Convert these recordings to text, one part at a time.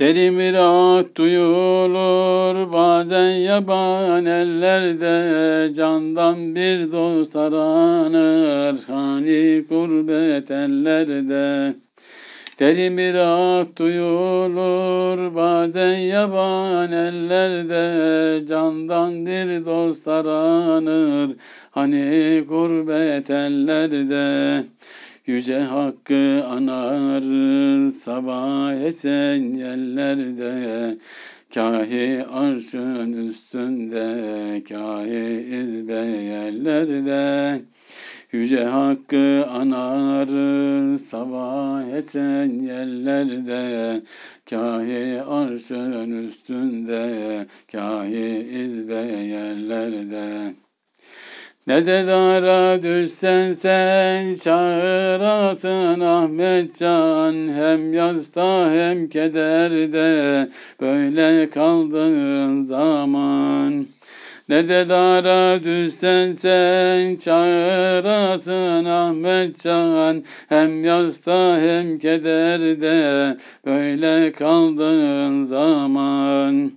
Derin bir ah duyulur bazen yaban ellerde Candan bir dost aranır hani gurbet ellerde. Derin bir ah duyulur bazen yaban ellerde Candan bir dost aranır hani gurbet ellerde Yüce Hakkı anarız sabah esen yerlerde. Kahi arşın üstünde, kahi izbe yerlerde. Yüce Hakkı anarız sabah esen yerlerde. Kahi arşın üstünde, kahi izbe yerlerde Nerede dara düşsen sen çağırasın Ahmet Can. Hem yazda hem kederde böyle kaldığın zaman. Nerede dara düşsen sen çağırasın Ahmet Can. Hem yazda hem kederde böyle kaldığın zaman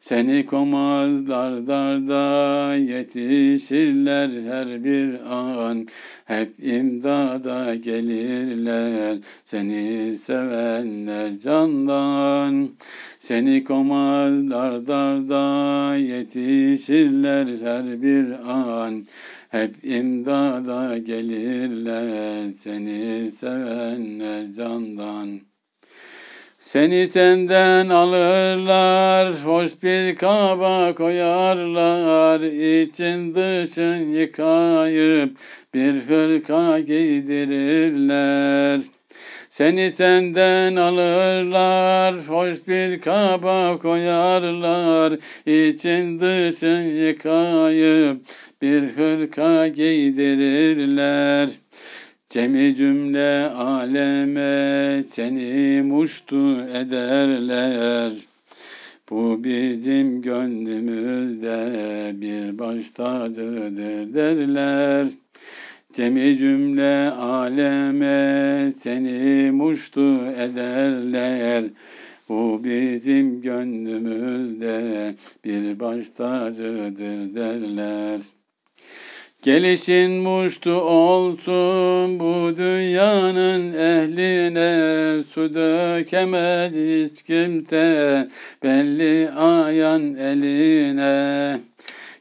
seni komazlar darda yetişirler her bir an. Hep imdada gelirler seni sevenler candan. Seni komazlar darda yetişirler her bir an. Hep imdada gelirler seni sevenler candan seni senden alırlar, hoş bir kaba koyarlar, için dışın yıkayıp bir hırka giydirirler. Seni senden alırlar, hoş bir kaba koyarlar, için dışın yıkayıp bir hırka giydirirler.'' Cemi cümle aleme seni muştu ederler. Bu bizim gönlümüzde bir baş tacıdır derler. Cemi cümle aleme seni muştu ederler. Bu bizim gönlümüzde bir baş tacıdır derler. Gelişin muştu olsun bu dünyanın ehline Su dökemez hiç kimse belli ayan eline.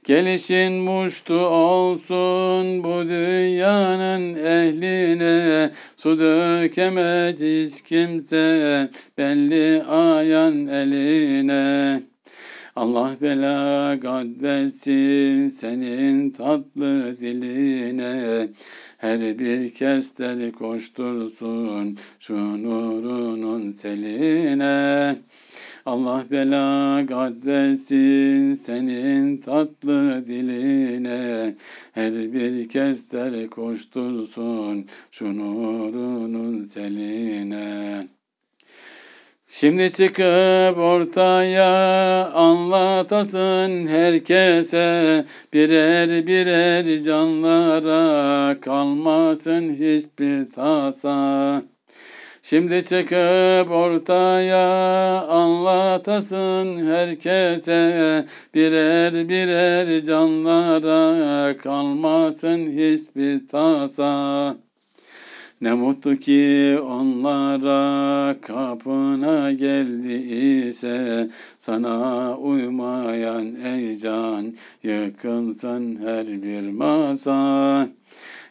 Gelişin muştu olsun bu dünyanın ehline Su dökemez hiç kimse belli ayan eline Allah belagat versin senin tatlı diline. Her bir kester koştursun şu nurunun seline. Allah belagat versin senin tatlı diline. Her bir kester koştursun şu nurunun seline Şimdi çıkıp ortaya anlatasın herkese birer birer canlara kalmasın hiçbir tasa. Şimdi çıkıp ortaya anlatasın herkese birer birer canlara kalmasın hiçbir tasa. Ne mutlu ki onlara kapına geldi ise sana uymayan ey can yıkılsın her bir masa.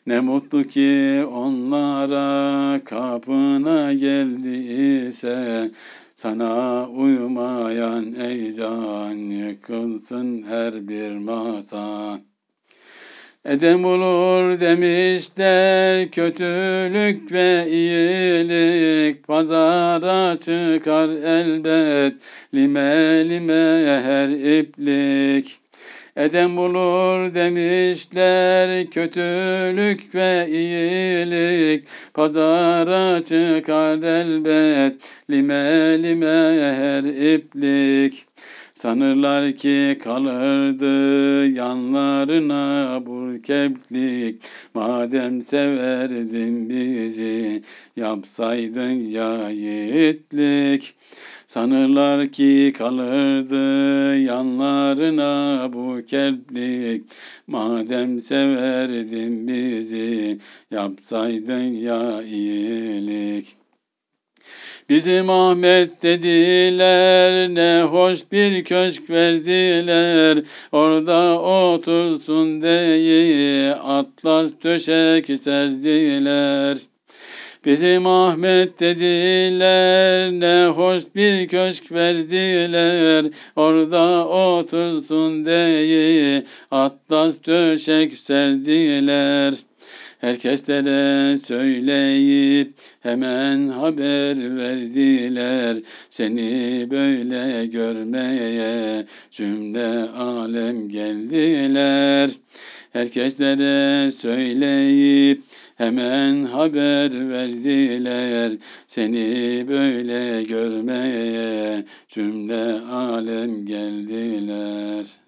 Ne mutlu ki onlara kapına geldi ise sana uymayan ey can yıkılsın her bir masa. Edem olur demişler kötülük ve iyilik pazara çıkar elbet lime lime her iplik. Edem bulur demişler kötülük ve iyilik pazara çıkar elbet lime lime her iplik. Sanırlar ki kalırdı yanlarına burkeplik Madem severdin bizi yapsaydın ya yiğitlik. Sanırlar ki kalırdı yanlarına bu keplik. Madem severdin bizi yapsaydın ya iyilik Bizim Ahmet dediler ne hoş bir köşk verdiler. Orada otursun diye atlas döşek serdiler. Bizim Ahmet dediler ne hoş bir köşk verdiler. Orada otursun diye atlas döşek serdiler Herkeslere söyleyip hemen haber verdiler. Seni böyle görmeye cümle alem geldiler. Herkeslere söyleyip hemen haber verdiler. Seni böyle görmeye cümle alem geldiler